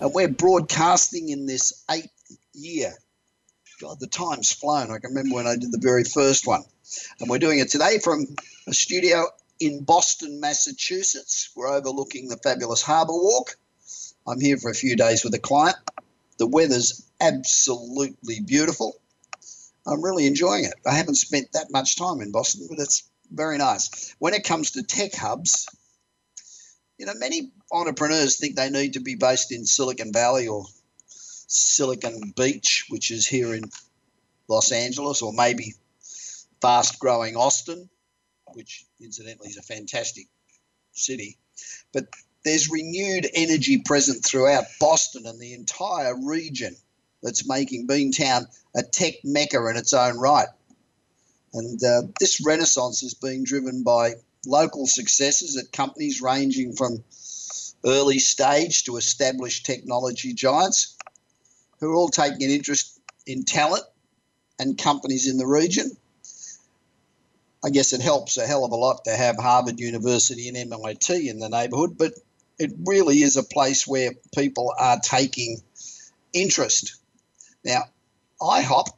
And we're broadcasting in this eighth year. God, the time's flown. I can remember when I did the very first one. And we're doing it today from a studio in Boston, Massachusetts. We're overlooking the fabulous Harbour Walk. I'm here for a few days with a client. The weather's absolutely beautiful. I'm really enjoying it. I haven't spent that much time in Boston, but it's very nice. When it comes to tech hubs, you know, many entrepreneurs think they need to be based in Silicon Valley or Silicon Beach, which is here in Los Angeles, or maybe fast growing Austin, which incidentally is a fantastic city. But there's renewed energy present throughout Boston and the entire region that's making Beantown a tech mecca in its own right. And uh, this renaissance is being driven by local successes at companies ranging from early stage to established technology giants who are all taking an interest in talent and companies in the region. I guess it helps a hell of a lot to have Harvard University and MIT in the neighborhood, but it really is a place where people are taking interest. Now, IHOP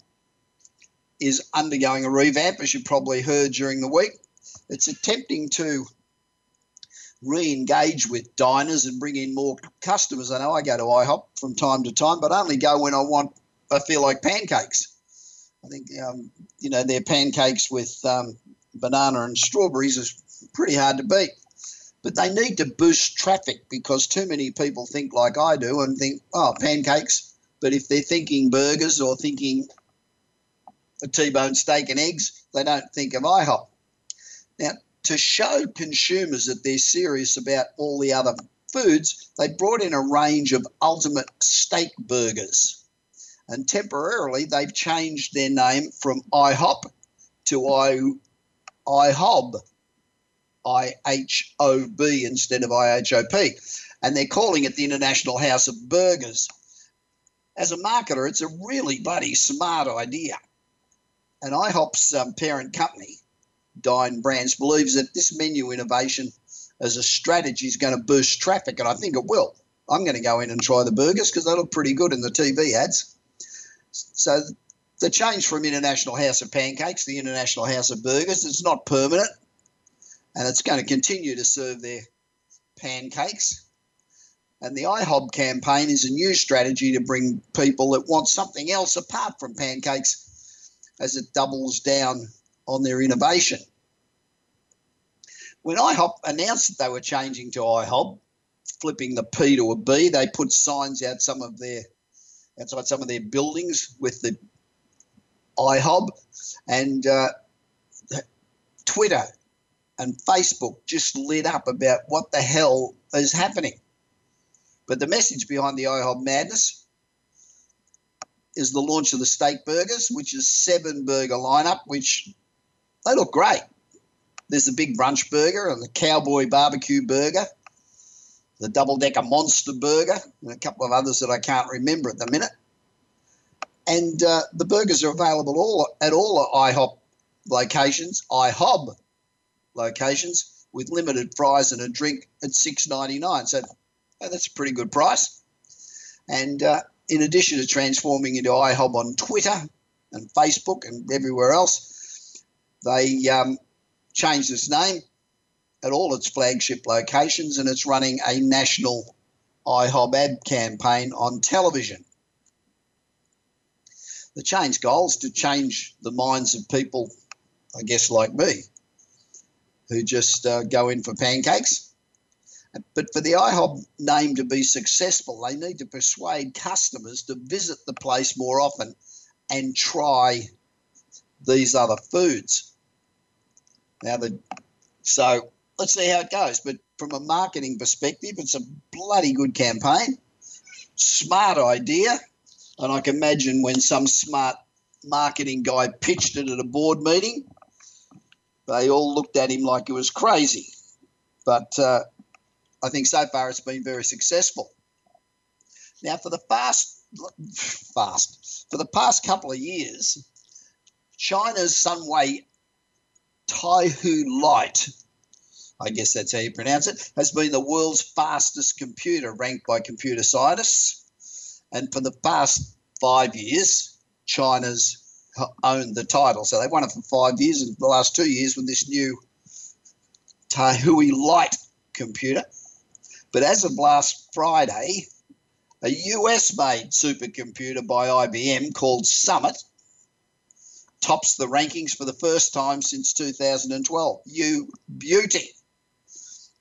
is undergoing a revamp, as you probably heard during the week. It's attempting to re-engage with diners and bring in more customers. I know I go to IHOP from time to time, but I only go when I want. I feel like pancakes. I think um, you know their pancakes with um, banana and strawberries is pretty hard to beat. But they need to boost traffic because too many people think like I do and think, oh, pancakes. But if they're thinking burgers or thinking a T-bone steak and eggs, they don't think of IHOP. Now, to show consumers that they're serious about all the other foods, they brought in a range of ultimate steak burgers. And temporarily, they've changed their name from IHOP to I, IHOB, I H O B instead of I H O P. And they're calling it the International House of Burgers. As a marketer, it's a really bloody smart idea. And IHOP's um, parent company Dine Brands believes that this menu innovation as a strategy is going to boost traffic, and I think it will. I'm going to go in and try the burgers because they look pretty good in the TV ads. So the change from International House of Pancakes the International House of Burgers is not permanent, and it's going to continue to serve their pancakes. And the IHOB campaign is a new strategy to bring people that want something else apart from pancakes as it doubles down on their innovation. When IHOP announced that they were changing to IHOB, flipping the P to a B, they put signs out some of their outside some of their buildings with the IHOB, and uh, Twitter and Facebook just lit up about what the hell is happening. But the message behind the IHOB madness is the launch of the steak burgers, which is seven burger lineup, which they look great. There's the big brunch burger and the cowboy barbecue burger, the double decker monster burger, and a couple of others that I can't remember at the minute. And uh, the burgers are available all at all IHOP locations, IHOB locations, with limited fries and a drink at six ninety nine. So that's a pretty good price. And uh, in addition to transforming into IHOB on Twitter and Facebook and everywhere else, they um, changed its name at all its flagship locations and it's running a national IHOB ad campaign on television. The change goal is to change the minds of people, I guess, like me, who just uh, go in for pancakes. But for the IHOB name to be successful, they need to persuade customers to visit the place more often and try these other foods. Now, the so let's see how it goes. But from a marketing perspective, it's a bloody good campaign, smart idea, And I can imagine when some smart marketing guy pitched it at a board meeting, they all looked at him like he was crazy. But uh, I think so far it's been very successful. Now, for the fast, fast, for the past couple of years, China's Sunway Taihu Light, I guess that's how you pronounce it, has been the world's fastest computer ranked by computer scientists. And for the past five years, China's owned the title. So they've won it for five years, and the last two years with this new Taihui Light computer. But as of last Friday, a US made supercomputer by IBM called Summit tops the rankings for the first time since 2012. You beauty.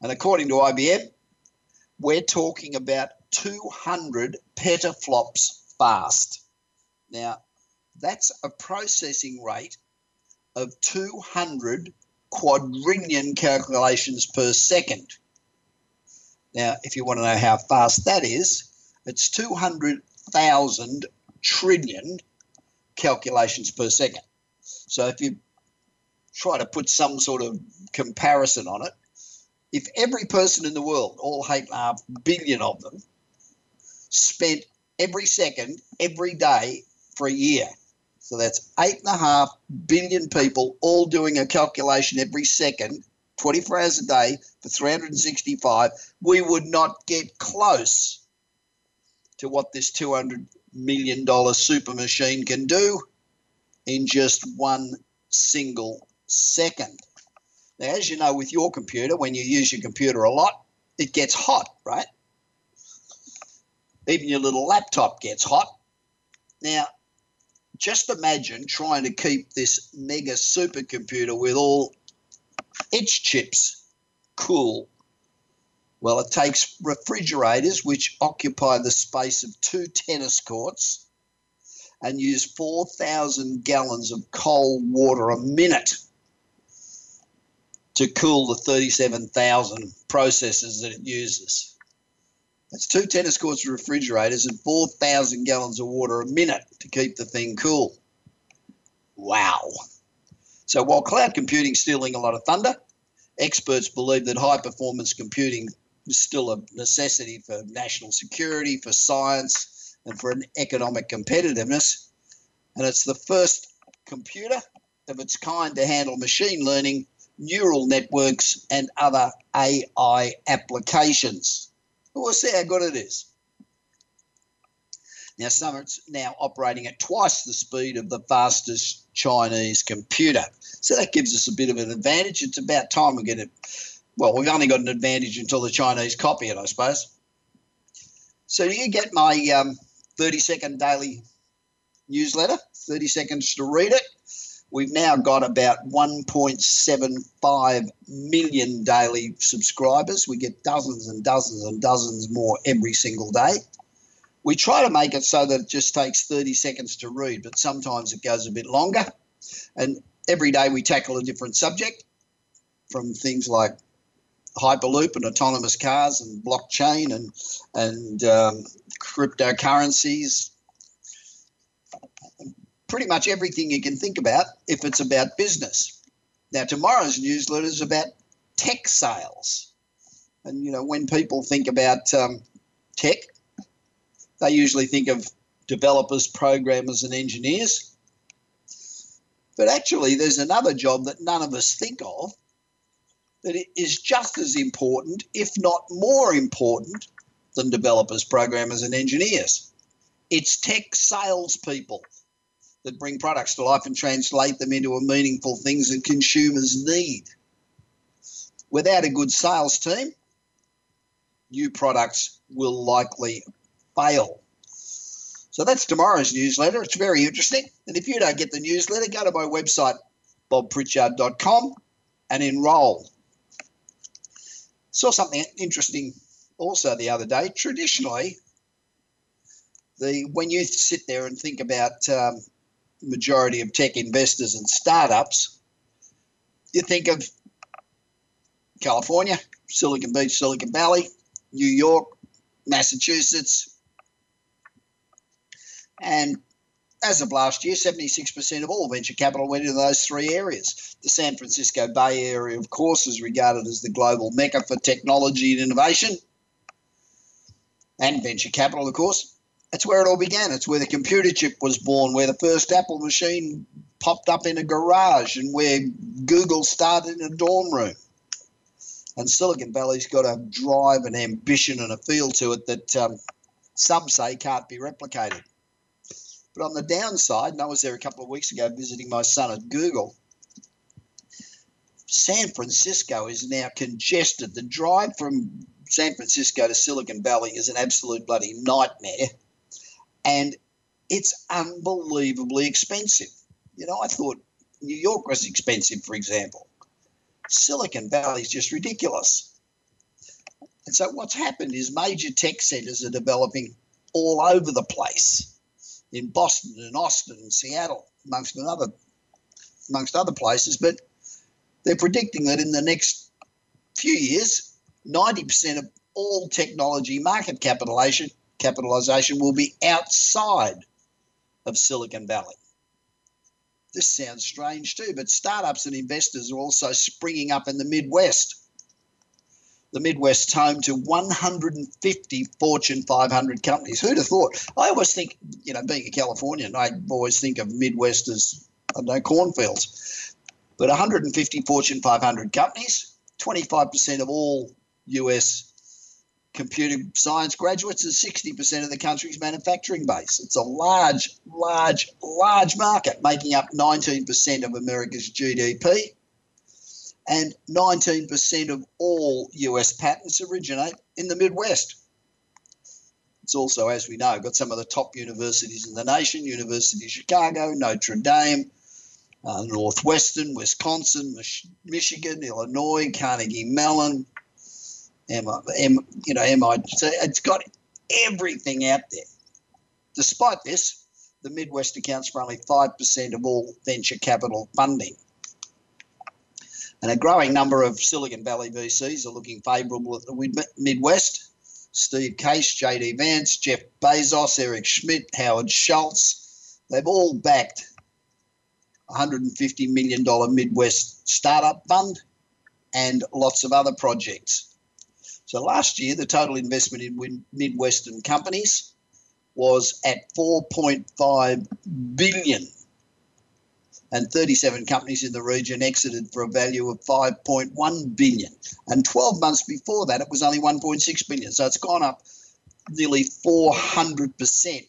And according to IBM, we're talking about 200 petaflops fast. Now, that's a processing rate of 200 quadrillion calculations per second. Now, if you want to know how fast that is, it's 200,000 trillion calculations per second. So if you try to put some sort of comparison on it, if every person in the world, all eight and a half billion of them, spent every second, every day for a year, so that's eight and a half billion people all doing a calculation every second, 24 hours a day for 365, we would not get close to what this $200 million super machine can do in just one single second. Now, as you know, with your computer, when you use your computer a lot, it gets hot, right? Even your little laptop gets hot. Now, just imagine trying to keep this mega supercomputer with all its chips cool. Well, it takes refrigerators, which occupy the space of two tennis courts, and use 4,000 gallons of cold water a minute to cool the 37,000 processes that it uses. That's two tennis courts of refrigerators and 4,000 gallons of water a minute to keep the thing cool. Wow. So while cloud computing is stealing a lot of thunder, experts believe that high performance computing still a necessity for national security, for science, and for an economic competitiveness. And it's the first computer of its kind to handle machine learning, neural networks, and other AI applications. We'll see how good it is. Now, Summit's now operating at twice the speed of the fastest Chinese computer. So that gives us a bit of an advantage. It's about time we get it. Well, we've only got an advantage until the Chinese copy it, I suppose. So, do you get my um, 30 second daily newsletter, 30 seconds to read it. We've now got about 1.75 million daily subscribers. We get dozens and dozens and dozens more every single day. We try to make it so that it just takes 30 seconds to read, but sometimes it goes a bit longer. And every day we tackle a different subject from things like Hyperloop and autonomous cars and blockchain and and um, cryptocurrencies. Pretty much everything you can think about if it's about business. Now tomorrow's newsletter is about tech sales, and you know when people think about um, tech, they usually think of developers, programmers, and engineers. But actually, there's another job that none of us think of, that it is just as important, if not more important, than developers, programmers, and engineers. It's tech salespeople that bring products to life and translate them into meaningful things that consumers need. Without a good sales team, new products will likely fail. So that's tomorrow's newsletter. It's very interesting. And if you don't get the newsletter, go to my website, bobpritchard.com, and enroll. Saw something interesting also the other day. Traditionally, the when you sit there and think about um, majority of tech investors and startups, you think of California, Silicon Beach, Silicon Valley, New York, Massachusetts. And as of last year, 76% of all venture capital went into those three areas. The San Francisco Bay Area, of course, is regarded as the global mecca for technology and innovation and venture capital, of course. That's where it all began. It's where the computer chip was born, where the first Apple machine popped up in a garage, and where Google started in a dorm room. And Silicon Valley's got a drive and ambition and a feel to it that um, some say can't be replicated. But on the downside, and I was there a couple of weeks ago visiting my son at Google, San Francisco is now congested. The drive from San Francisco to Silicon Valley is an absolute bloody nightmare. And it's unbelievably expensive. You know, I thought New York was expensive, for example. Silicon Valley is just ridiculous. And so what's happened is major tech centers are developing all over the place in Boston and Austin and Seattle, amongst other amongst other places. But they're predicting that in the next few years, 90% of all technology market capitalization capitalization will be outside of Silicon Valley. This sounds strange too, but startups and investors are also springing up in the Midwest. The Midwest's home to 150 Fortune 500 companies. Who'd have thought? I always think, you know, being a Californian, I always think of Midwest as, I don't know, cornfields. But 150 Fortune 500 companies, 25% of all US computer science graduates and 60% of the country's manufacturing base. It's a large, large, large market, making up 19% of America's GDP. And 19% of all US patents originate in the Midwest. It's also, as we know, got some of the top universities in the nation University of Chicago, Notre Dame, uh, Northwestern, Wisconsin, Mich- Michigan, Illinois, Carnegie Mellon, M, M, you know, MIT. So it's got everything out there. Despite this, the Midwest accounts for only 5% of all venture capital funding. And a growing number of Silicon Valley VCs are looking favourable at the Midwest. Steve Case, JD Vance, Jeff Bezos, Eric Schmidt, Howard Schultz, they've all backed $150 million Midwest startup fund and lots of other projects. So last year, the total investment in Midwestern companies was at 4.5 billion, and 37 companies in the region exited for a value of 5.1 billion. And 12 months before that, it was only 1.6 billion. So it's gone up nearly 400%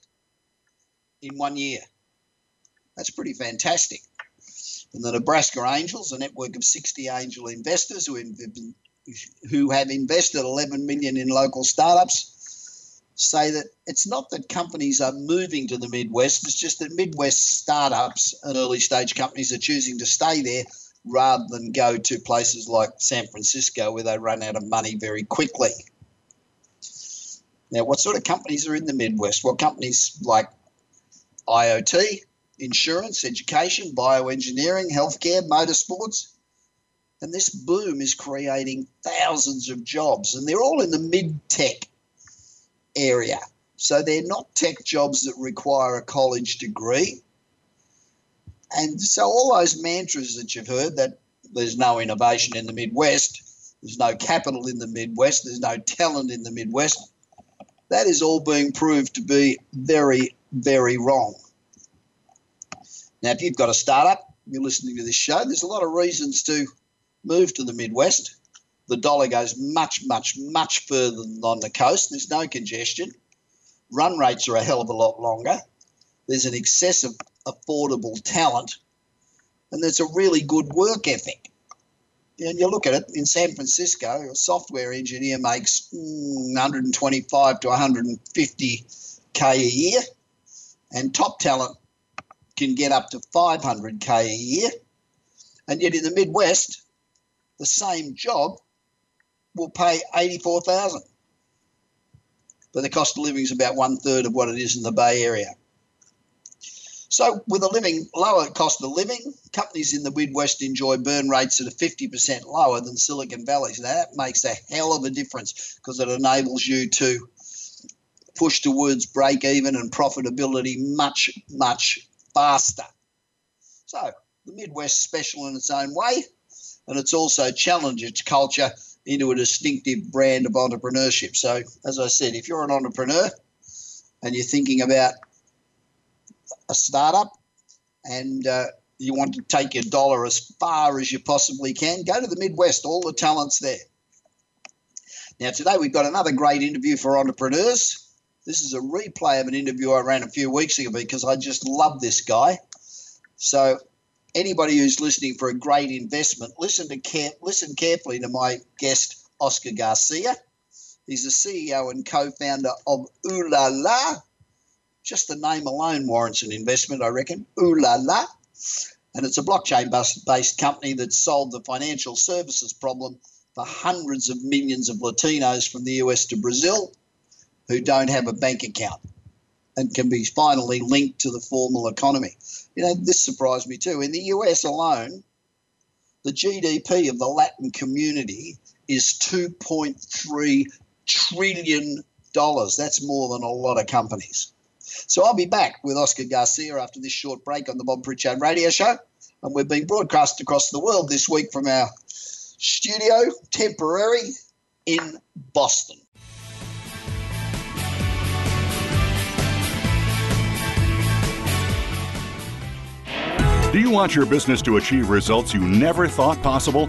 in one year. That's pretty fantastic. And the Nebraska Angels, a network of 60 angel investors who have who have invested 11 million in local startups say that it's not that companies are moving to the Midwest, it's just that Midwest startups and early stage companies are choosing to stay there rather than go to places like San Francisco where they run out of money very quickly. Now, what sort of companies are in the Midwest? Well, companies like IoT, insurance, education, bioengineering, healthcare, motorsports, and this boom is creating thousands of jobs, and they're all in the mid tech area. So they're not tech jobs that require a college degree. And so all those mantras that you've heard that there's no innovation in the Midwest, there's no capital in the Midwest, there's no talent in the Midwest, that is all being proved to be very, very wrong. Now, if you've got a startup, you're listening to this show, there's a lot of reasons to move to the Midwest. The dollar goes much, much, much further than on the coast. There's no congestion. Run rates are a hell of a lot longer. There's an excess of affordable talent. And there's a really good work ethic. And you look at it in San Francisco, a software engineer makes mm, 125 to 150k a year, and top talent can get up to 500k a year. And yet in the Midwest, the same job will pay 84,000. But the cost of living is about one third of what it is in the Bay Area. So, with a living lower cost of living, companies in the Midwest enjoy burn rates that are 50% lower than Silicon Valley. So that makes a hell of a difference because it enables you to push towards break even and profitability much, much faster. So the Midwest special in its own way, and it's also challenged its culture into a distinctive brand of entrepreneurship. So, as I said, if you're an entrepreneur and you're thinking about a startup and uh, you want to take your dollar as far as you possibly can, go to the Midwest. All the talent's there. Now, today we've got another great interview for entrepreneurs. This is a replay of an interview I ran a few weeks ago because I just love this guy. So, anybody who's listening for a great investment, listen to care, listen carefully to my guest Oscar Garcia. He's the CEO and co-founder of Ooh La La. Just the name alone warrants an investment, I reckon. Ooh La La. And it's a blockchain based company that solved the financial services problem for hundreds of millions of Latinos from the US to Brazil who don't have a bank account and can be finally linked to the formal economy. You know, this surprised me too. In the US alone, the GDP of the Latin community is 2.3 trillion dollars. That's more than a lot of companies. So I'll be back with Oscar Garcia after this short break on the Bob Pritchard Radio Show, and we're being broadcast across the world this week from our studio, temporary, in Boston. Do you want your business to achieve results you never thought possible?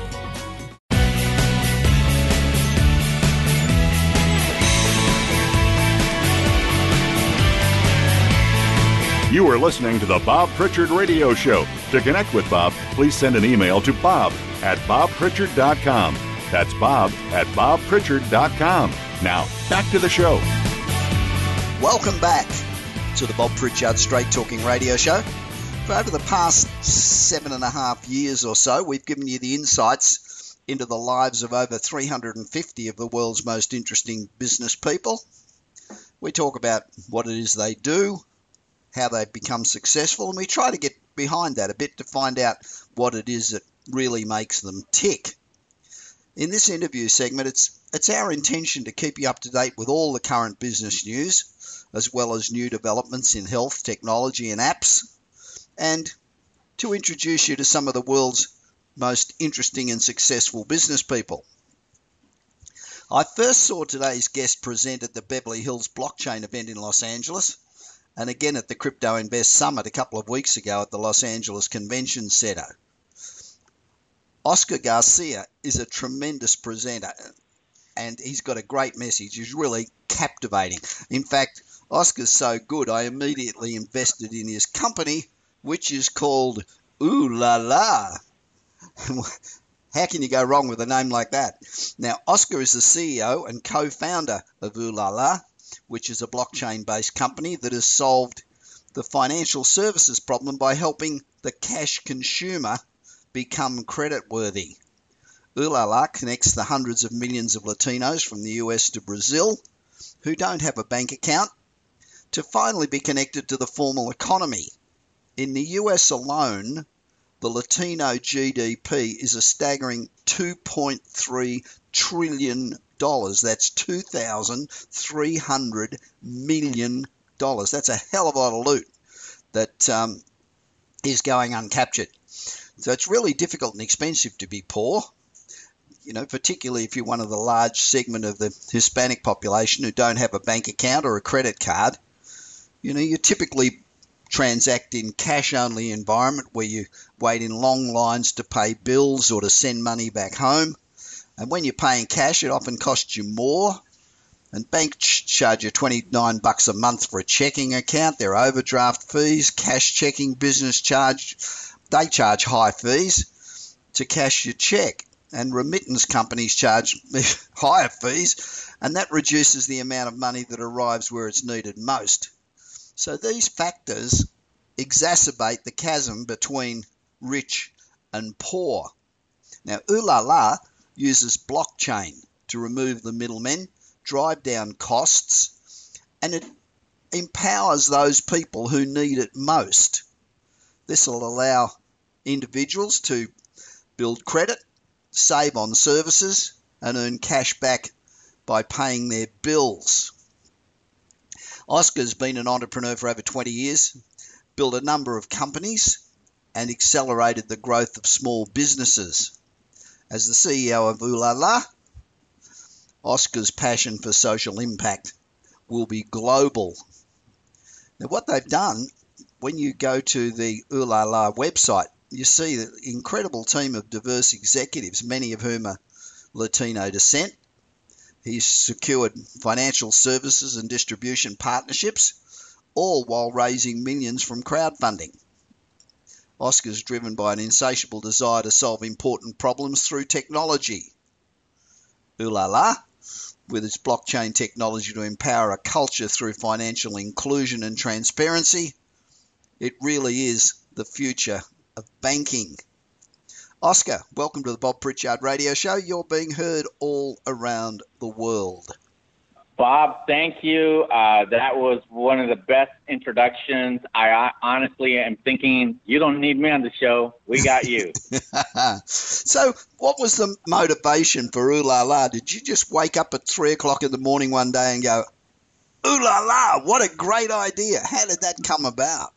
You are listening to the Bob Pritchard Radio Show. To connect with Bob, please send an email to bob at bobpritchard.com. That's bob at bobpritchard.com. Now, back to the show. Welcome back to the Bob Pritchard Straight Talking Radio Show. For over the past seven and a half years or so, we've given you the insights into the lives of over 350 of the world's most interesting business people. We talk about what it is they do, how they've become successful, and we try to get behind that a bit to find out what it is that really makes them tick. In this interview segment, it's it's our intention to keep you up to date with all the current business news, as well as new developments in health, technology, and apps, and to introduce you to some of the world's most interesting and successful business people. I first saw today's guest present at the Beverly Hills Blockchain event in Los Angeles and again at the Crypto Invest Summit a couple of weeks ago at the Los Angeles Convention Center. Oscar Garcia is a tremendous presenter and he's got a great message. He's really captivating. In fact, Oscar's so good, I immediately invested in his company, which is called Ooh La La. How can you go wrong with a name like that? Now, Oscar is the CEO and co founder of Ooh La La, which is a blockchain based company that has solved the financial services problem by helping the cash consumer become credit worthy. Ooh La La connects the hundreds of millions of Latinos from the US to Brazil who don't have a bank account to finally be connected to the formal economy. In the US alone, the Latino GDP is a staggering 2.3 trillion dollars. That's two thousand three hundred million dollars. That's a hell of a lot of loot that um, is going uncaptured. So it's really difficult and expensive to be poor. You know, particularly if you're one of the large segment of the Hispanic population who don't have a bank account or a credit card. You know, you're typically transact in cash only environment where you wait in long lines to pay bills or to send money back home. And when you're paying cash, it often costs you more. And banks charge you 29 bucks a month for a checking account. Their overdraft fees, cash checking business charge, they charge high fees to cash your check. And remittance companies charge higher fees, and that reduces the amount of money that arrives where it's needed most. So these factors exacerbate the chasm between rich and poor. Now, Oohlala uses blockchain to remove the middlemen, drive down costs, and it empowers those people who need it most. This will allow individuals to build credit, save on services, and earn cash back by paying their bills. Oscar's been an entrepreneur for over 20 years, built a number of companies, and accelerated the growth of small businesses. As the CEO of Oohlala, Oscar's passion for social impact will be global. Now, what they've done, when you go to the Oohlala website, you see the incredible team of diverse executives, many of whom are Latino descent, He's secured financial services and distribution partnerships, all while raising millions from crowdfunding. Oscar's driven by an insatiable desire to solve important problems through technology. Oohlala, with its blockchain technology to empower a culture through financial inclusion and transparency, it really is the future of banking. Oscar, welcome to the Bob Pritchard Radio Show. You're being heard all around the world. Bob, thank you. Uh, that was one of the best introductions. I honestly am thinking you don't need me on the show. We got you. so, what was the motivation for Ooh La La? Did you just wake up at three o'clock in the morning one day and go, Ooh La La, what a great idea? How did that come about?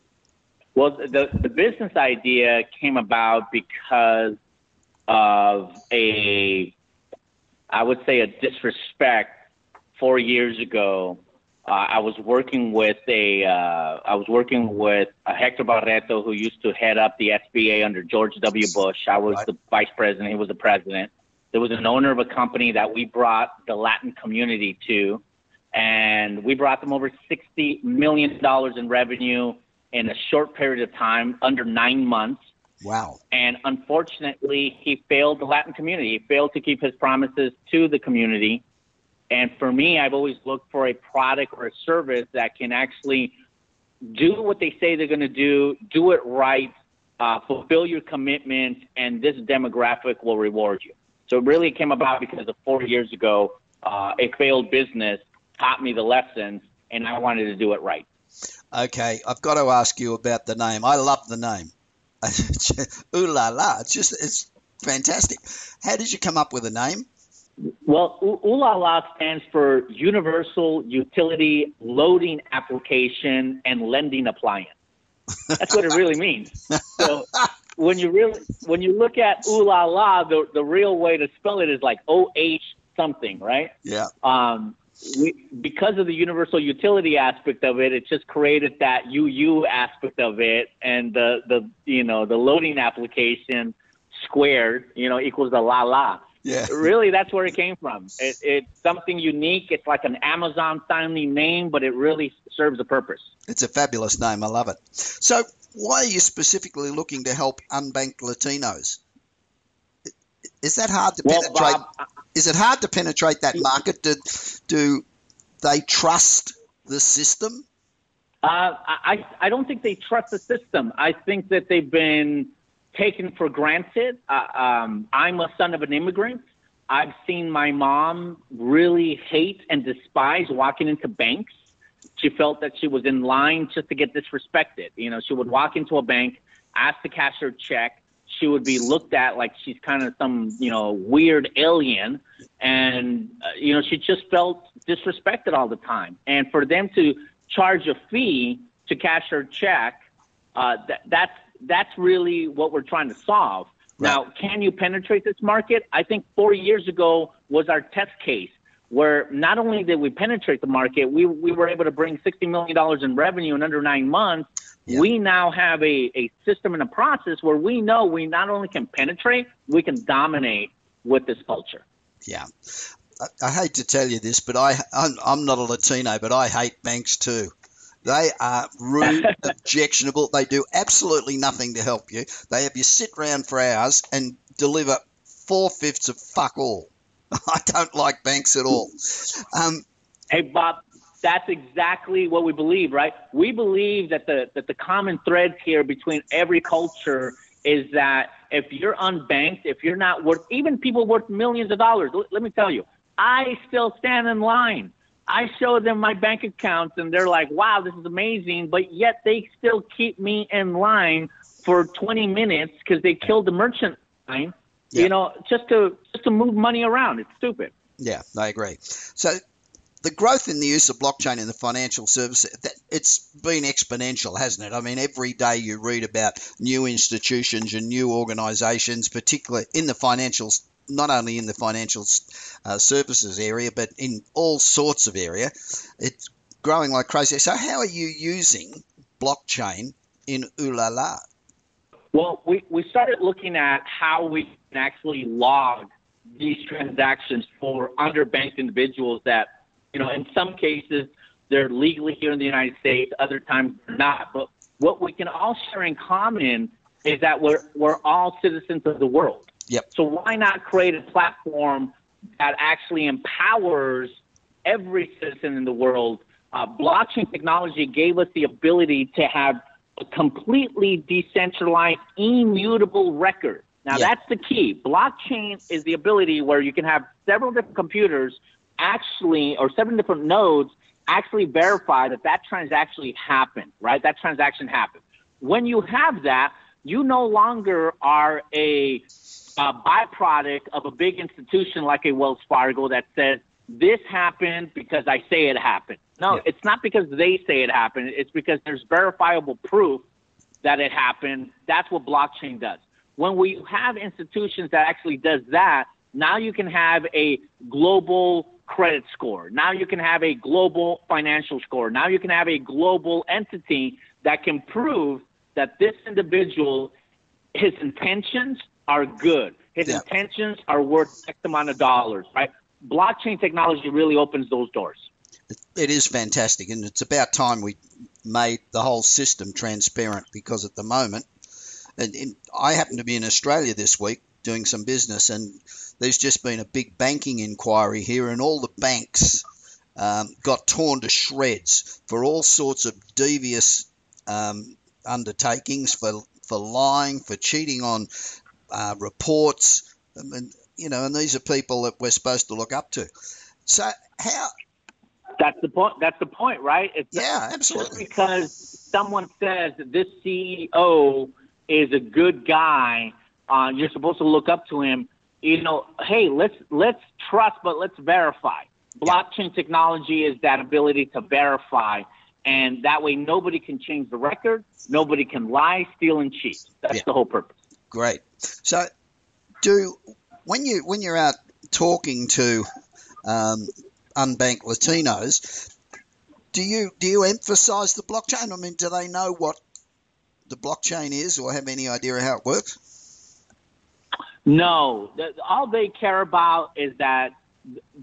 Well, the, the business idea came about because of a, I would say, a disrespect four years ago. Uh, I was working with a, uh, I was working with a Hector Barreto who used to head up the SBA under George W. Bush. I was the vice president. He was the president. There was an owner of a company that we brought the Latin community to, and we brought them over sixty million dollars in revenue in a short period of time, under nine months. Wow. And unfortunately, he failed the Latin community. He failed to keep his promises to the community. And for me, I've always looked for a product or a service that can actually do what they say they're going to do, do it right, uh, fulfill your commitment, and this demographic will reward you. So it really came about because of four years ago, uh, a failed business taught me the lessons, and I wanted to do it right. Okay, I've got to ask you about the name. I love the name. Ooh la la! It's just it's fantastic. How did you come up with the name? Well, Ooh la la stands for Universal Utility Loading Application and Lending Appliance. That's what it really means. So when you really when you look at Ooh la la, the the real way to spell it is like O H something, right? Yeah. Um, we, because of the universal utility aspect of it, it just created that UU aspect of it, and the the you know the loading application squared you know equals the la la. Yeah. Really, that's where it came from. It, it's something unique. It's like an Amazon sounding name, but it really serves a purpose. It's a fabulous name. I love it. So, why are you specifically looking to help unbanked Latinos? Is that hard to well, penetrate? Bob, is it hard to penetrate that market? Do, do they trust the system? Uh, I, I don't think they trust the system. I think that they've been taken for granted. Uh, um, I'm a son of an immigrant. I've seen my mom really hate and despise walking into banks. She felt that she was in line just to get disrespected. You know, she would walk into a bank, ask the cashier check, she would be looked at like she's kind of some you know weird alien and uh, you know she just felt disrespected all the time and for them to charge a fee to cash her check uh, that, that's that's really what we're trying to solve right. now can you penetrate this market i think four years ago was our test case where not only did we penetrate the market we, we were able to bring $60 million in revenue in under nine months Yeah. We now have a, a system and a process where we know we not only can penetrate, we can dominate with this culture. Yeah. I, I hate to tell you this, but I, I'm, I'm not a Latino, but I hate banks too. They are rude, objectionable. They do absolutely nothing to help you. They have you sit around for hours and deliver four fifths of fuck all. I don't like banks at all. Um, hey, Bob, that's exactly what we believe, right? We believe that the that the common thread here between every culture is that if you're unbanked, if you're not worth even people worth millions of dollars, let me tell you, I still stand in line. I show them my bank accounts and they're like, "Wow, this is amazing," but yet they still keep me in line for 20 minutes because they killed the merchant line. Yeah. You know, just to just to move money around. It's stupid. Yeah, I agree. So the growth in the use of blockchain in the financial services, it's been exponential, hasn't it? I mean, every day you read about new institutions and new organizations, particularly in the financial, not only in the financial uh, services area, but in all sorts of area. It's growing like crazy. So how are you using blockchain in Oohlala? Well, we, we started looking at how we can actually log these transactions for underbanked individuals that you know, in some cases, they're legally here in the United States, other times they're not. But what we can all share in common is that we're, we're all citizens of the world. Yep. So why not create a platform that actually empowers every citizen in the world? Uh, blockchain technology gave us the ability to have a completely decentralized, immutable record. Now, that's the key. Blockchain is the ability where you can have several different computers actually, or seven different nodes actually verify that that transaction happened, right? That transaction happened. When you have that, you no longer are a, a byproduct of a big institution like a Wells Fargo that says this happened because I say it happened. No, yeah. it's not because they say it happened. It's because there's verifiable proof that it happened. That's what blockchain does. When we have institutions that actually does that, now you can have a global credit score. Now you can have a global financial score. Now you can have a global entity that can prove that this individual, his intentions are good. His yeah. intentions are worth X amount of dollars, right? Blockchain technology really opens those doors. It is fantastic, and it's about time we made the whole system transparent because at the moment, and, and I happen to be in Australia this week doing some business, and there's just been a big banking inquiry here, and all the banks um, got torn to shreds for all sorts of devious um, undertakings, for for lying, for cheating on uh, reports, and you know, and these are people that we're supposed to look up to. So how? That's the point. That's the point, right? It's yeah, absolutely. Just because someone says that this CEO is a good guy, uh, you're supposed to look up to him you know, hey, let's let's trust, but let's verify. Blockchain technology is that ability to verify, and that way nobody can change the record, nobody can lie, steal, and cheat. That's yeah. the whole purpose. Great. So, do when you when you're out talking to um, unbanked Latinos, do you do you emphasize the blockchain? I mean, do they know what the blockchain is, or have any idea how it works? No, all they care about is that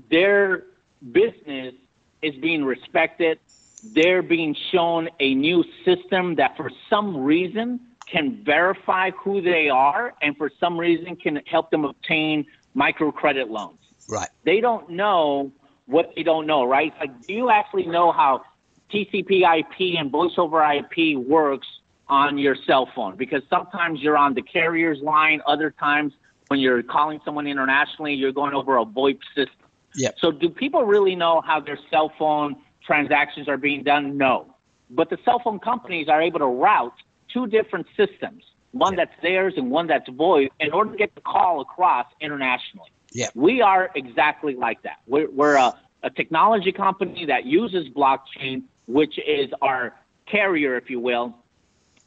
their business is being respected. They're being shown a new system that, for some reason, can verify who they are, and for some reason, can help them obtain microcredit loans. Right. They don't know what they don't know, right? Like, do you actually know how TCP/IP and Voice over IP works on your cell phone? Because sometimes you're on the carrier's line, other times when you're calling someone internationally, you're going over a VoIP system. Yeah. So do people really know how their cell phone transactions are being done? No. But the cell phone companies are able to route two different systems, one yeah. that's theirs and one that's VoIP, in order to get the call across internationally. Yeah. We are exactly like that. We're, we're a, a technology company that uses blockchain, which is our carrier, if you will,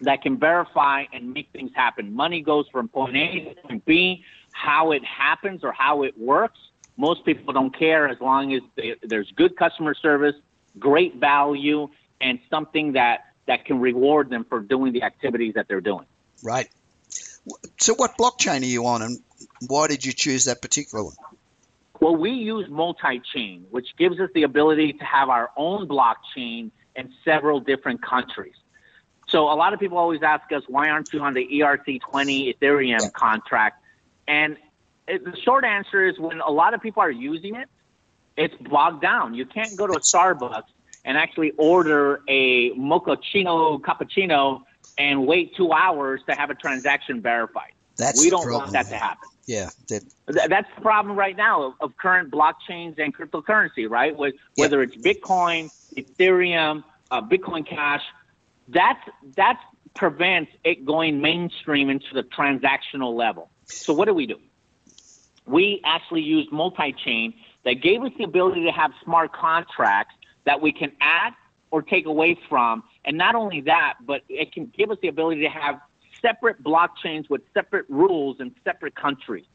that can verify and make things happen. Money goes from point A to point B. How it happens or how it works, most people don't care as long as they, there's good customer service, great value, and something that that can reward them for doing the activities that they're doing. Right. So, what blockchain are you on, and why did you choose that particular one? Well, we use multi chain, which gives us the ability to have our own blockchain in several different countries. So, a lot of people always ask us, why aren't you on the ERC20 Ethereum yeah. contract? And it, the short answer is when a lot of people are using it, it's bogged down. You can't go to a Starbucks and actually order a mochaccino cappuccino and wait two hours to have a transaction verified. That's we don't want that to happen. Yeah, that, that's the problem right now of, of current blockchains and cryptocurrency, right? With, yeah. Whether it's Bitcoin, Ethereum, uh, Bitcoin Cash, that's that prevents it going mainstream into the transactional level. So what do we do? We actually used multi-chain that gave us the ability to have smart contracts that we can add or take away from. And not only that, but it can give us the ability to have separate blockchains with separate rules in separate countries.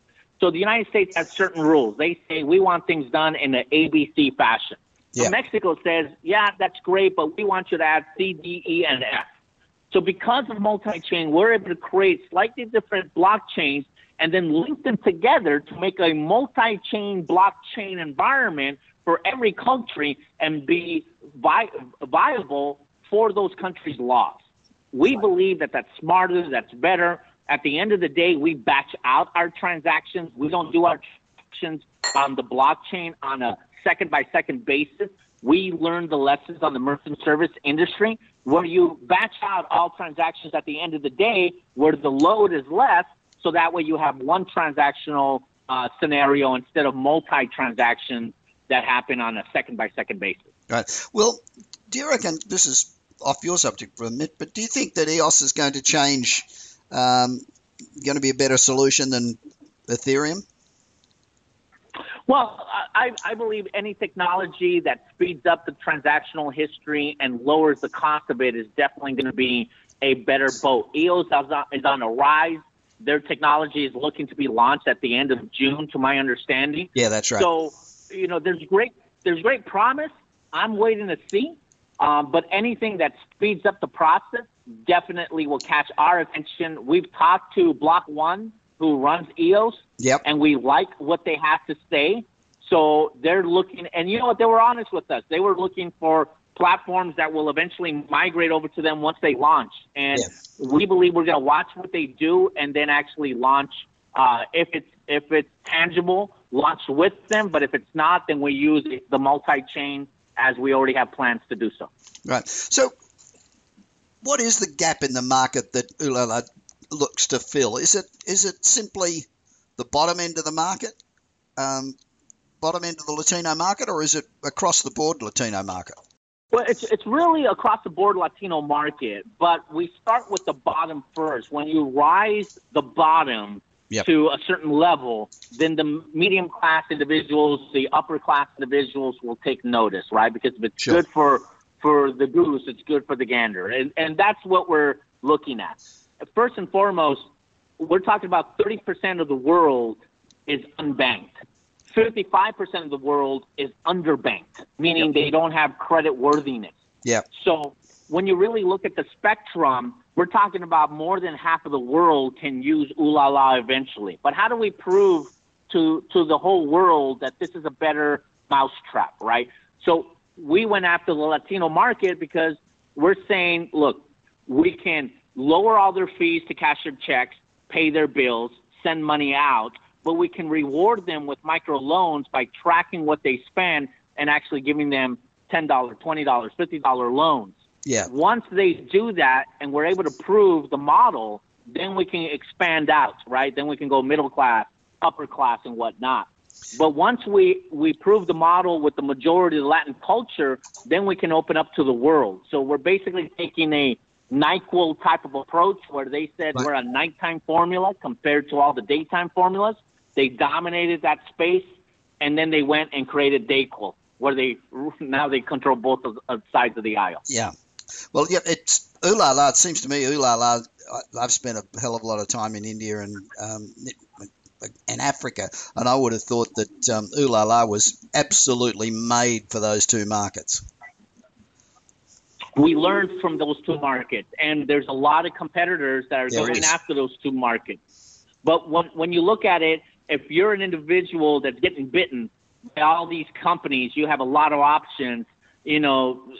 So the United States has certain rules. They say we want things done in an ABC fashion. Yeah. So Mexico says, yeah, that's great, but we want you to add C, D, E, and F. So because of multi-chain, we're able to create slightly different blockchains and then link them together to make a multi-chain blockchain environment for every country and be vi- viable for those countries' laws. We believe that that's smarter, that's better. At the end of the day, we batch out our transactions. We don't do our transactions on the blockchain on a second by second basis. We learned the lessons on the merchant service industry where you batch out all transactions at the end of the day where the load is less. So that way you have one transactional uh, scenario instead of multi transactions that happen on a second by second basis. Right. Well, do you reckon this is off your subject for a minute, but do you think that EOS is going to change, um, going to be a better solution than Ethereum? Well, I, I, believe any technology that speeds up the transactional history and lowers the cost of it is definitely going to be a better boat. EOS is on a rise. Their technology is looking to be launched at the end of June, to my understanding. Yeah, that's right. So, you know, there's great there's great promise. I'm waiting to see. Um, but anything that speeds up the process definitely will catch our attention. We've talked to Block.one, who runs EOS, yep. and we like what they have to say. So they're looking, and you know what? They were honest with us. They were looking for platforms that will eventually migrate over to them once they launch. And yes. we believe we're going to watch what they do and then actually launch. Uh, if it's if it's tangible, launch with them. But if it's not, then we use the multi-chain as we already have plans to do so. Right. So, what is the gap in the market that Uulala looks to fill? Is it is it simply the bottom end of the market, um, bottom end of the Latino market, or is it across the board Latino market? Well, it's it's really across the board Latino market, but we start with the bottom first. When you rise the bottom, yep. to a certain level, then the medium class individuals, the upper class individuals will take notice, right? Because if it's sure. good for for the goose, it's good for the gander, and and that's what we're looking at. First and foremost, we're talking about 30% of the world is unbanked. 55% of the world is underbanked, meaning yep. they don't have credit worthiness. Yeah. So when you really look at the spectrum, we're talking about more than half of the world can use Uulala eventually. But how do we prove to to the whole world that this is a better mousetrap, right? So we went after the Latino market because we're saying, look, we can lower all their fees to cash their checks, pay their bills, send money out, but we can reward them with micro loans by tracking what they spend and actually giving them $10, $20, $50 loans. Yeah. Once they do that and we're able to prove the model, then we can expand out, right? Then we can go middle class, upper class, and whatnot. But once we, we prove the model with the majority of Latin culture, then we can open up to the world. So we're basically taking a NyQuil type of approach where they said we're a nighttime formula compared to all the daytime formulas. They dominated that space, and then they went and created DayQuil, where they now they control both of, sides of the aisle. Yeah. Well, yeah, it's Uulala. It seems to me ooh la la. I've spent a hell of a lot of time in India and um, in Africa, and I would have thought that um, Uulala was absolutely made for those two markets. We learned from those two markets, and there's a lot of competitors that are going after those two markets. But when, when you look at it, if you're an individual that's getting bitten by all these companies, you have a lot of options. You know,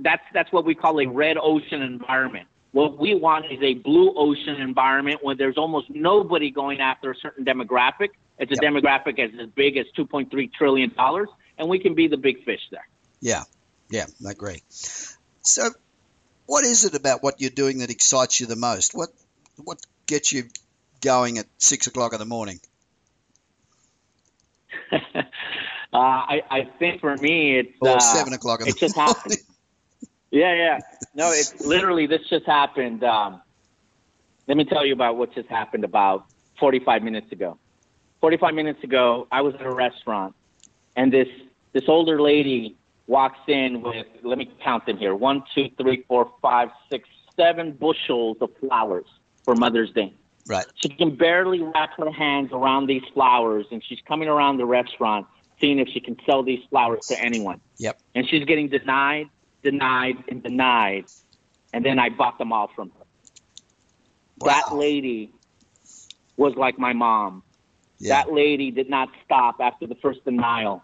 that's that's what we call a red ocean environment. What we want is a blue ocean environment where there's almost nobody going after a certain demographic. It's a Yep. demographic as, as big as 2.3 trillion dollars, and we can be the big fish there. Yeah, yeah, I agree. So, what is it about what you're doing that excites you the most? What what gets you going at six o'clock in the morning? uh, I, I think for me, it's Or uh, seven o'clock it just happened. Yeah, yeah. No, it's literally this just happened. Um, let me tell you about what just happened about 45 minutes ago. 45 minutes ago, I was at a restaurant, and this this older lady walks in with let me count them here one, two, three, four, five, six, seven bushels of flowers for Mother's Day. Right. She can barely wrap her hands around these flowers, and she's coming around the restaurant seeing if she can sell these flowers to anyone. Yep. And she's getting denied, denied, and denied. And then I bought them all from her. Wow. That lady was like my mom. Yeah. That lady did not stop after the first denial.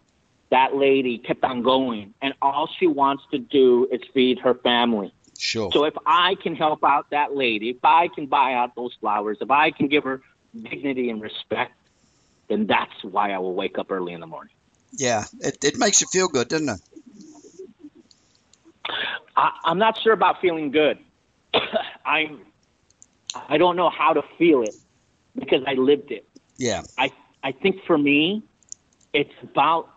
That lady kept on going, and all she wants to do is feed her family. Sure. So if I can help out that lady, if I can buy out those flowers, if I can give her dignity and respect, then that's why I will wake up early in the morning. Yeah. It, it makes you feel good, doesn't it? I, I'm not sure about feeling good. I'm I don't know how to feel it because I lived it. Yeah. I I think for me, it's about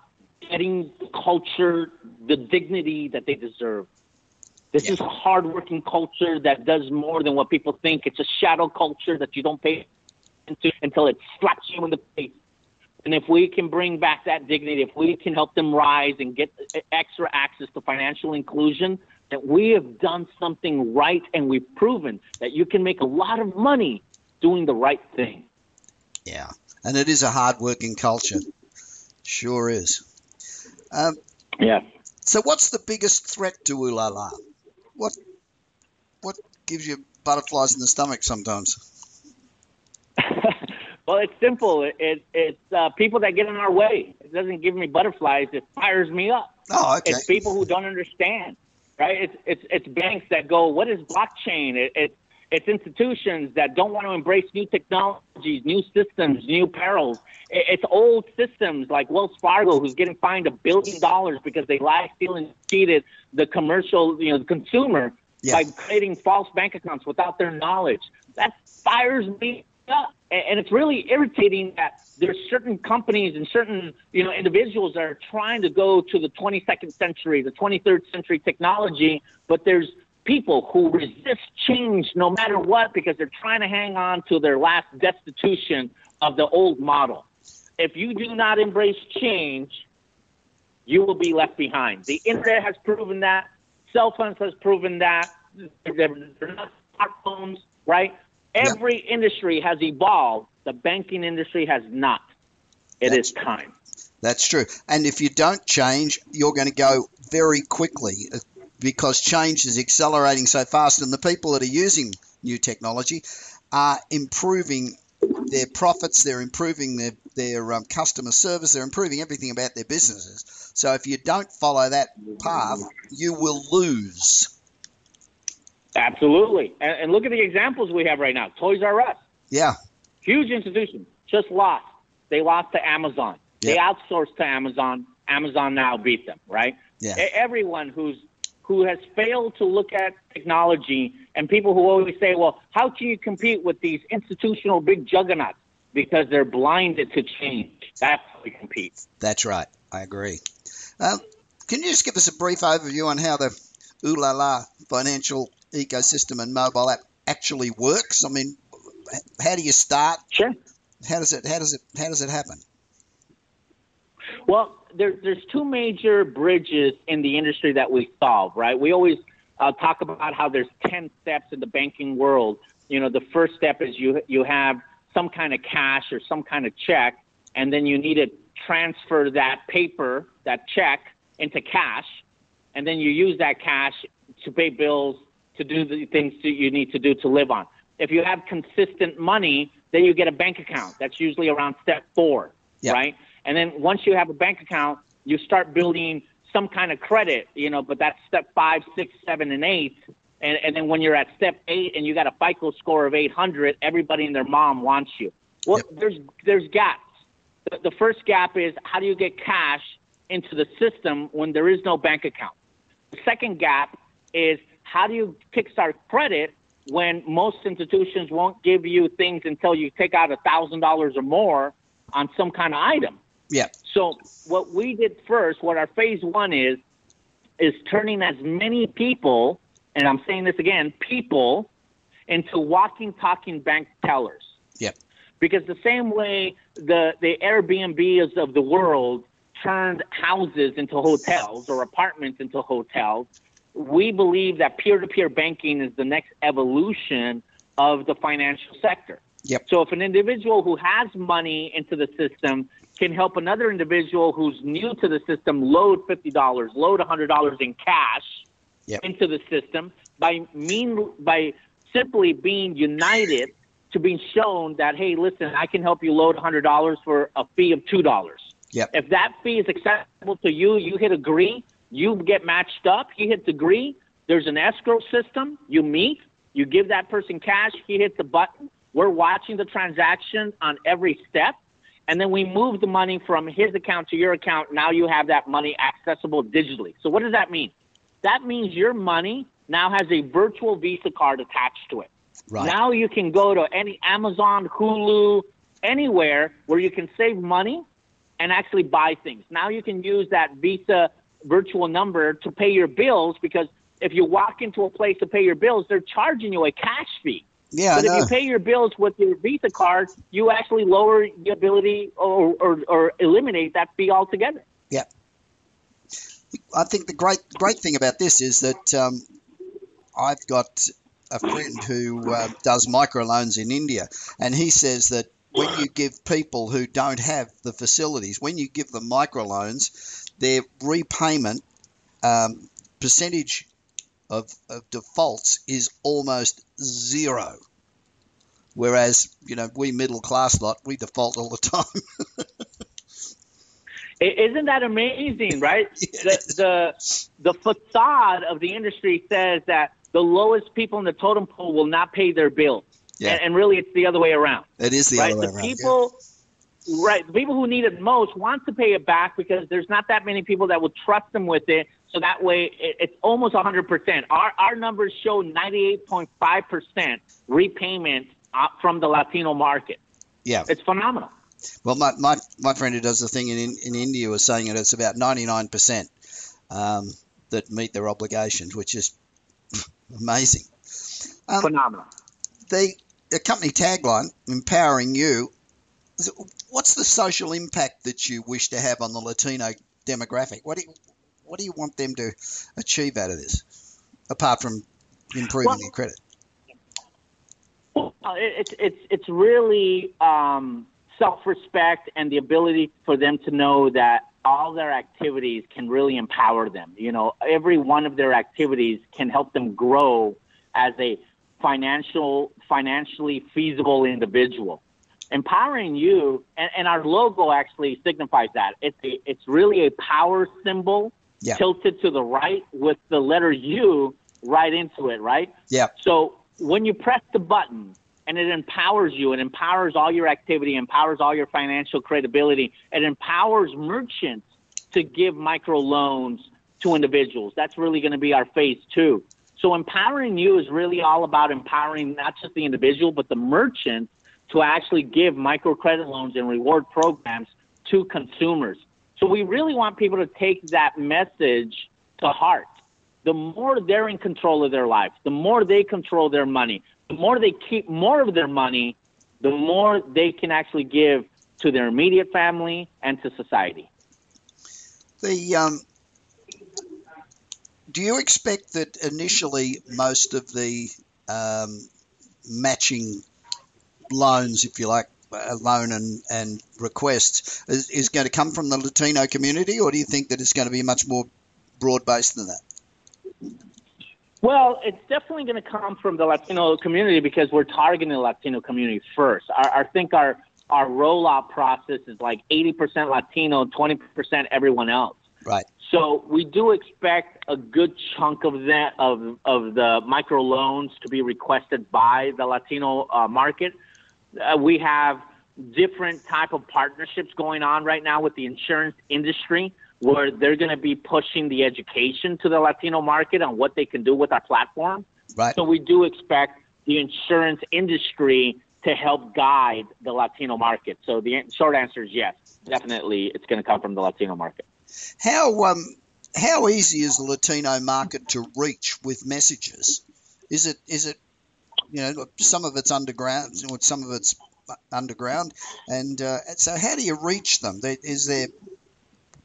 getting the culture the dignity that they deserve. This Yeah. is a hardworking culture that does more than what people think. It's a shadow culture that you don't pay attention to until it slaps you in the face. And if we can bring back that dignity, if we can help them rise and get extra access to financial inclusion, that we have done something right and we've proven that you can make a lot of money doing the right thing. Yeah. And it is a hard-working culture. Sure is. Um, Yeah. so, what's the biggest threat to Uulala? What what gives you butterflies in the stomach sometimes? Well, it's simple. It, it, it's uh, people that get in our way. It doesn't give me butterflies. It fires me up. Oh, okay. It's people who don't understand, right? It's it's it's banks that go, "What is blockchain?" It, it it's institutions that don't want to embrace new technologies, new systems, new perils. It, it's old systems like Wells Fargo, who's getting fined a billion dollars because they lied, steal, and cheated the commercial, you know, the consumer Yeah. by creating false bank accounts without their knowledge. That fires me up, and, it's really irritating that there's certain companies and certain you know individuals that are trying to go to the 22nd century, the 23rd century technology, but there's people who resist change no matter what because they're trying to hang on to their last destitution of the old model. If you do not embrace change, you will be left behind. The internet has proven that. Cell phones has proven that. They're not smartphones, right? Every industry has evolved. The banking industry has not. It That's- is time. That's true. And if you don't change, you're going to go very quickly uh, because change is accelerating so fast, and the people that are using new technology are improving their profits, they're improving their, their um, customer service, they're improving everything about their businesses. So if you don't follow that path, you will lose. Absolutely. And, and look at the examples we have right now. Toys R Us, Yeah, huge institution, just lost. They lost to Amazon. They outsourced to Amazon. Amazon now beat them, right? yeah, Everyone who's who has failed to look at technology and people who always say, well, how can you compete with these institutional big juggernauts? Because they're blinded to change. That's how we compete. that's right. I agree. Um, can you just give us a brief overview on how the Uulala financial ecosystem and mobile app actually works? I mean, how do you start? Sure. How does it? How does it? How does it happen? Well, there, there's two major bridges in the industry that we solve, right? We always uh, talk about how there's 10 steps in the banking world. You know, the first step is you, you have some kind of cash or some kind of check, and then you need to transfer that paper, that check, into cash, and then you use that cash to pay bills, to do the things that you need to do to live on. If you have consistent money, then you get a bank account. That's usually around step four, Yep. right? And then once you have a bank account, you start building some kind of credit, you know, but that's step five, six, seven, and eight. And, and then when you're at step eight and you got a FICO score of 800, everybody and their mom wants you. Well, Yep. there's there's gaps. The, the first gap is how do you get cash into the system when there is no bank account? The second gap is how do you kickstart credit when most institutions won't give you things until you take out a thousand dollars or more on some kind of item. Yeah. So what we did first, what our phase one is, is turning as many people, and I'm saying this again, people, into walking, talking bank tellers. Yep. Because the same way the the Airbnbs of the world turned houses into hotels or apartments into hotels, we believe that peer-to-peer banking is the next evolution of the financial sector. Yep. So if an individual who has money into the system can help another individual who's new to the system load fifty dollars, load hundred dollars in cash Yep. into the system by mean by simply being united to being shown that hey, listen, I can help you load hundred dollars for a fee of two dollars. Yep. If that fee is acceptable to you, you hit agree, you get matched up, he hits agree. There's an escrow system. You meet, you give that person cash, he hits the button. We're watching the transaction on every step. And then we move the money from his account to your account. Now you have that money accessible digitally. So what does that mean? That means your money now has a virtual Visa card attached to it. Right. Now you can go to any Amazon, Hulu, anywhere where you can save money and actually buy things. Now you can use that Visa virtual number to pay your bills because if you walk into a place to pay your bills, they're charging you a cash fee. yeah, I But if you pay your bills with your Visa card, you actually lower the ability or, or, or eliminate that fee altogether. Yeah. I think the great great thing about this is that um, I've got a friend who uh, does microloans in India, and he says that when you give people who don't have the facilities, when you give them microloans, their repayment um, percentage of, of defaults is almost zero. Whereas, you know, we middle class lot, we default all the time. Isn't that amazing, right? the, the the facade of the industry says that the lowest people in the totem pole will not pay their bill. Yeah. and, and really it's the other way around, It is the right? other way the around. yeah. Right? The people who need it most want to pay it back because there's not that many people that will trust them with it. So that way, it, it's almost 100%. Our our numbers show 98.5% repayment uh, from the Latino market. Yeah. It's phenomenal. Well, my, my, my friend who does the thing in, in India was saying that it's about 99% um, that meet their obligations, which is amazing. Um, phenomenal. The, the company tagline, empowering you, what's the social impact that you wish to have on the Latino demographic? What do you, what do you want them to achieve out of this, apart from improving Well- their credit? Well, it's it's it's really um, self-respect and the ability for them to know that all their activities can really empower them. You know, every one of their activities can help them grow as a financial financially feasible individual. Empowering you, and, and our logo actually signifies that. It's a, it's really a power symbol Yeah. tilted to the right with the letter U right into it, right? Yeah. So when you press the button and it empowers you, it empowers all your activity, empowers all your financial credibility, it empowers merchants to give micro loans to individuals. That's really going to be our phase two. So empowering you is really all about empowering not just the individual, but the merchant to actually give microcredit loans and reward programs to consumers. So we really want people to take that message to heart the more they're in control of their life, the more they control their money, the more they keep more of their money, the more they can actually give to their immediate family and to society. The um, do you expect that initially most of the um, matching loans, if you like, loan and, and requests, is, is going to come from the Latino community, or do you think that it's going to be much more broad based than that? Well, it's definitely going to come from the Latino community because we're targeting the Latino community first. I, I think our our rollout process is like 80% Latino, 20% everyone else. Right. So we do expect a good chunk of that of of the micro loans to be requested by the Latino uh, market. Uh, we have different type of partnerships going on right now with the insurance industry where they're going to be pushing the education to the Latino market on what they can do with our platform. Right. So we do expect the insurance industry to help guide the Latino market. So the short answer is yes, definitely it's going to come from the Latino market. How um how easy is the Latino market to reach with messages? Is it is it you know some of it's underground, some of it's underground, and uh, so how do you reach them? Is there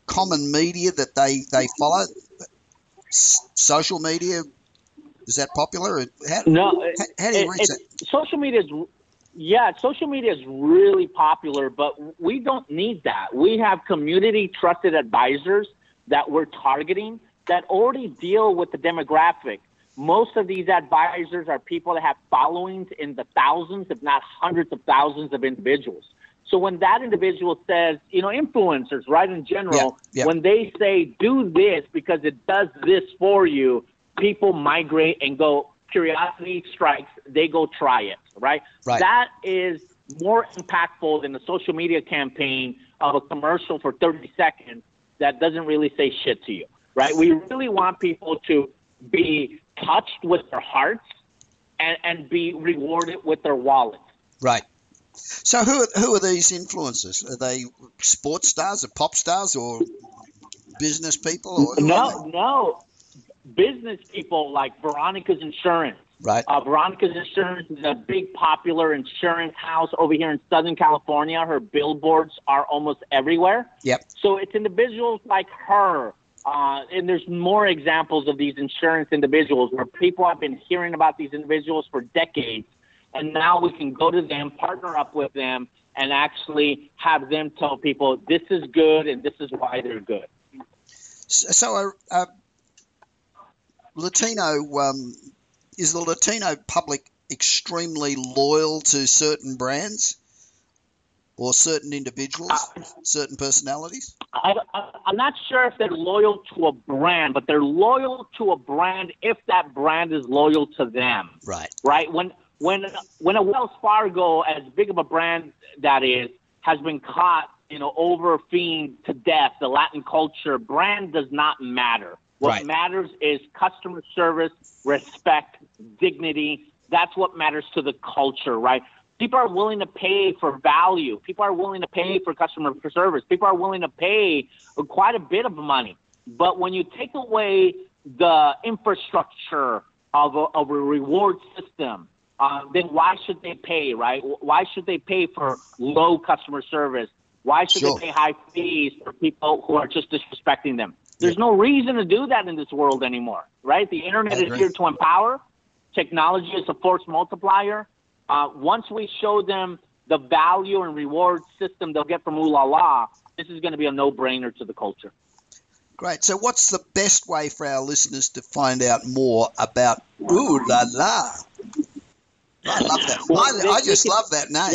common media that they they follow? social media is that popular? How, no, how, how do you reach that? Social media is yeah, social media is really popular, but we don't need that. We have community trusted advisors that we're targeting that already deal with the demographic. Most of these advisors are people that have followings in the thousands, if not hundreds of thousands of individuals. So when that individual says, you know, influencers, right, in general, yeah, yeah. when they say, do this because it does this for you, people migrate and go, curiosity strikes, they go try it, right? right? That is more impactful than the social media campaign of a commercial for 30 seconds that doesn't really say shit to you, right? We really want people to be touched with their hearts and, and be rewarded with their wallets. Right. So who who are these influencers? Are they sports stars or pop stars or business people? Or no, no business people like Veronica's Insurance. Right. Uh, Veronica's Insurance is a big popular insurance house over here in Southern California. Her billboards are almost everywhere. Yep. So it's individuals like her. Uh, and there's more examples of these insurance individuals where people have been hearing about these individuals for decades. And now we can go to them, partner up with them, and actually have them tell people this is good and this is why they're good. So, uh, Latino um, is the Latino public extremely loyal to certain brands or certain individuals, uh, certain personalities? I, am not sure if they're loyal to a brand, but they're loyal to a brand if that brand is loyal to them. Right. Right. When when when a Wells Fargo, as big of a brand that is, has been caught, you know, overfeeding to death the Latin culture, brand does not matter. What right. matters is customer service, respect, dignity. That's what matters to the culture, right? People are willing to pay for value. People are willing to pay for customer service. People are willing to pay quite a bit of money. But when you take away the infrastructure of a, of a reward system, uh, then why should they pay, right? Why should they pay for low customer service? Why should sure. they pay high fees for people who are just disrespecting them? There's no reason to do that in this world anymore, right? The internet is here to empower. Technology is a force multiplier. Uh, once we show them the value and reward system they'll get from Uulala, this is going to be a no-brainer to the culture. Great. So, what's the best way for our listeners to find out more about Uulala? I love that. Well, I, they, I, just can, love that name.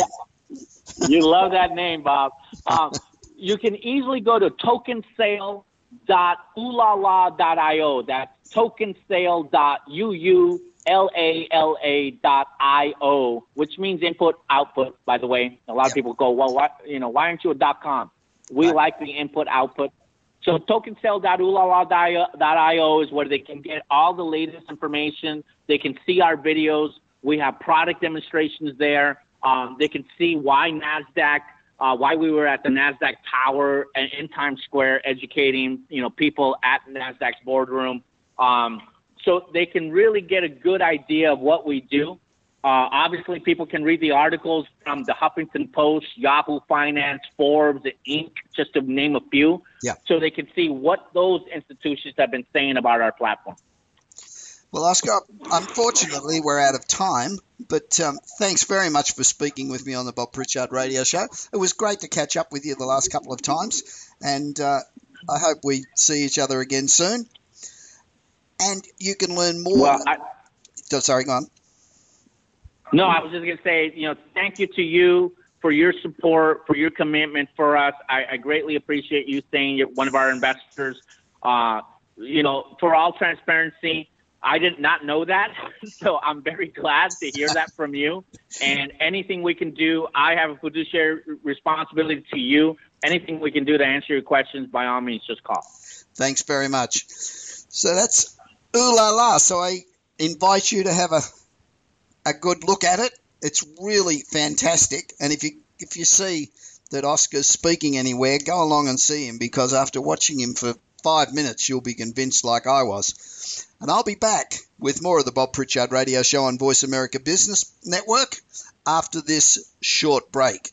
Yeah. you love that name, Bob. Um, you can easily go to token sale dot uulala.io. That's tokensale.uulala dot io, which means input output. By the way, a lot of people go, well, what, you know, why aren't you a dot com? We right. like the input output. So tokensale.uulala.io is where they can get all the latest information. They can see our videos. We have product demonstrations there. Um, they can see why NASDAQ uh, why we were at the Nasdaq Tower and in Times Square, educating you know people at Nasdaq's boardroom, um, so they can really get a good idea of what we do. Uh, obviously, people can read the articles from the Huffington Post, Yahoo Finance, Forbes, Inc., just to name a few. Yeah. So they can see what those institutions have been saying about our platform. Well, Oscar, unfortunately, we're out of time, but um, thanks very much for speaking with me on the Bob Pritchard radio show. It was great to catch up with you the last couple of times, and uh, I hope we see each other again soon. And you can learn more. Well, I, sorry, go on. No, I was just going to say, you know, thank you to you for your support, for your commitment for us. I, I greatly appreciate you saying you're one of our investors. Uh, you know, for all transparency, I did not know that, so I'm very glad to hear that from you. And anything we can do, I have a fiduciary responsibility to you. Anything we can do to answer your questions, by all means, just call. Thanks very much. So that's Uulala. So I invite you to have a a good look at it. It's really fantastic. And if you if you see that Oscar's speaking anywhere, go along and see him because after watching him for five minutes, you'll be convinced like I was. And I'll be back with more of the Bob Pritchard Radio Show on Voice America Business Network after this short break.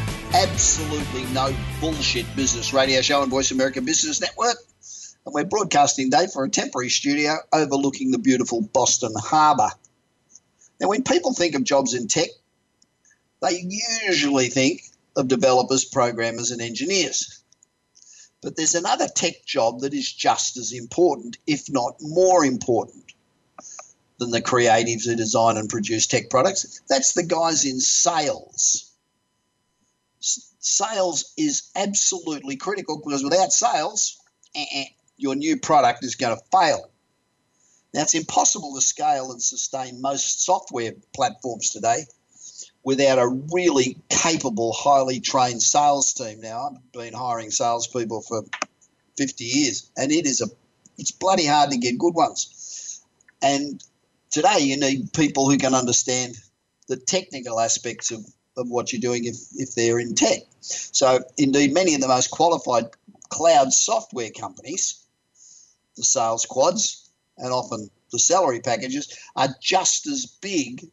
Absolutely no bullshit business radio show on Voice America Business Network. And we're broadcasting today for a temporary studio overlooking the beautiful Boston Harbour. Now, when people think of jobs in tech, they usually think of developers, programmers, and engineers. But there's another tech job that is just as important, if not more important, than the creatives who design and produce tech products. That's the guys in sales. Sales is absolutely critical because without sales, eh, eh, your new product is going to fail. Now, it's impossible to scale and sustain most software platforms today without a really capable, highly trained sales team. Now, I've been hiring salespeople for 50 years, and it is a it's bloody hard to get good ones. And today, you need people who can understand the technical aspects of, of what you're doing if, if they're in tech. So, indeed, many of the most qualified cloud software companies, the sales quads, and often the salary packages, are just as big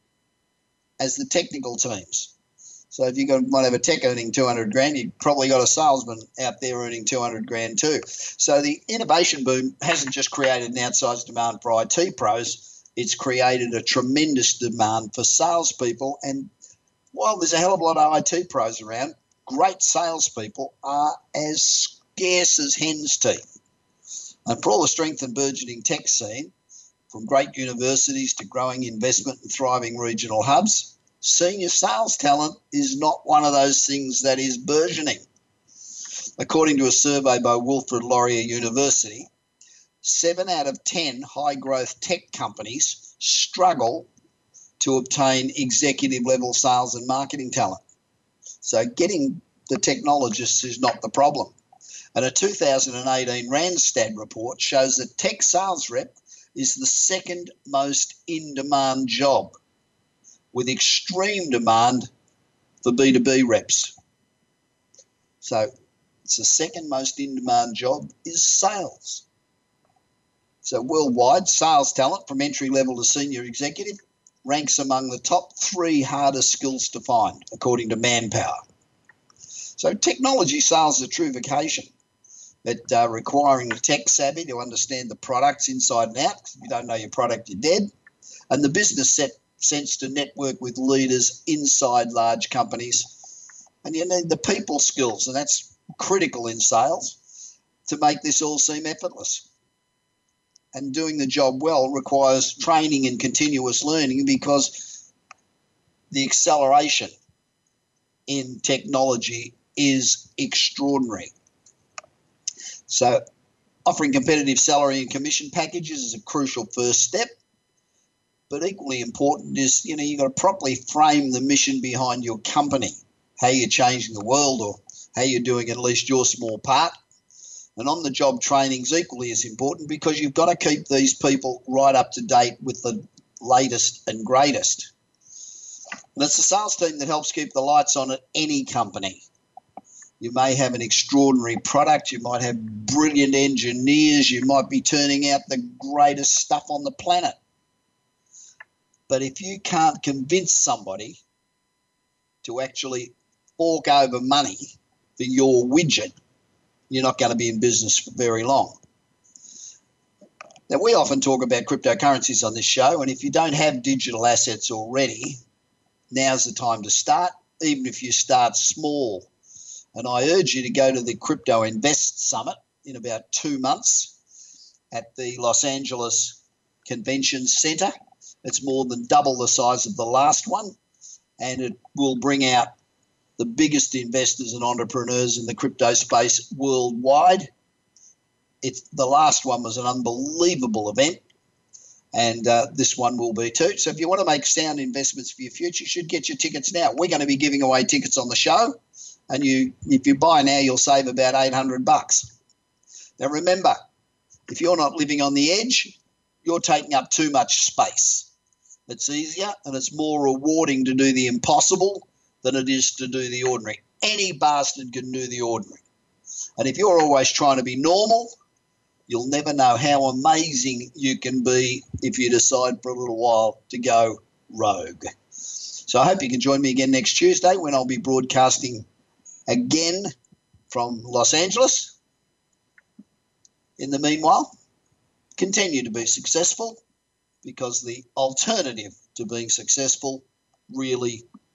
as the technical teams. So if you might have a tech earning 200 grand, you've probably got a salesman out there earning 200 grand too. So the innovation boom hasn't just created an outsized demand for IT pros; it's created a tremendous demand for salespeople. And while there's a hell of a lot of IT pros around, great salespeople are as scarce as hen's teeth. And for all the strength and burgeoning tech scene, from great universities to growing investment and thriving regional hubs, senior sales talent is not one of those things that is burgeoning. According to a survey by Wilfrid Laurier University, seven out of 10 high growth tech companies struggle to obtain executive level sales and marketing talent. So, getting the technologists is not the problem. And a 2018 Randstad report shows that tech sales rep is the second most in demand job with extreme demand for B2B reps. So it's the second most in demand job is sales. So worldwide, sales talent from entry level to senior executive ranks among the top three hardest skills to find, according to Manpower. So technology sales is a true vocation but uh, requiring the tech savvy to understand the products inside and out. If you don't know your product, you're dead. And the business set, sense to network with leaders inside large companies. And you need the people skills, and that's critical in sales to make this all seem effortless. And doing the job well requires training and continuous learning because the acceleration in technology is extraordinary. So, offering competitive salary and commission packages is a crucial first step. But equally important is, you know, you've got to properly frame the mission behind your company, how you're changing the world or how you're doing at least your small part. And on the job training is equally as important because you've got to keep these people right up to date with the latest and greatest. And it's the sales team that helps keep the lights on at any company. You may have an extraordinary product. You might have brilliant engineers. You might be turning out the greatest stuff on the planet. But if you can't convince somebody to actually fork over money for your widget, you're not going to be in business for very long. Now, we often talk about cryptocurrencies on this show, and if you don't have digital assets already, now's the time to start, even if you start small. And I urge you to go to the Crypto Invest Summit in about two months at the Los Angeles Convention Center. It's more than double the size of the last one, and it will bring out the biggest investors and entrepreneurs in the crypto space worldwide. It's the last one was an unbelievable event, and uh, this one will be too. So if you want to make sound investments for your future, you should get your tickets now. We're going to be giving away tickets on the show, and you if you buy now, you'll save about eight hundred bucks. Now remember, if you're not living on the edge, you're taking up too much space. It's easier and it's more rewarding to do the impossible than it is to do the ordinary. Any bastard can do the ordinary. And if you're always trying to be normal, you'll never know how amazing you can be if you decide for a little while to go rogue. So I hope you can join me again next Tuesday when I'll be broadcasting again from Los Angeles. In the meanwhile, continue to be successful because the alternative to being successful really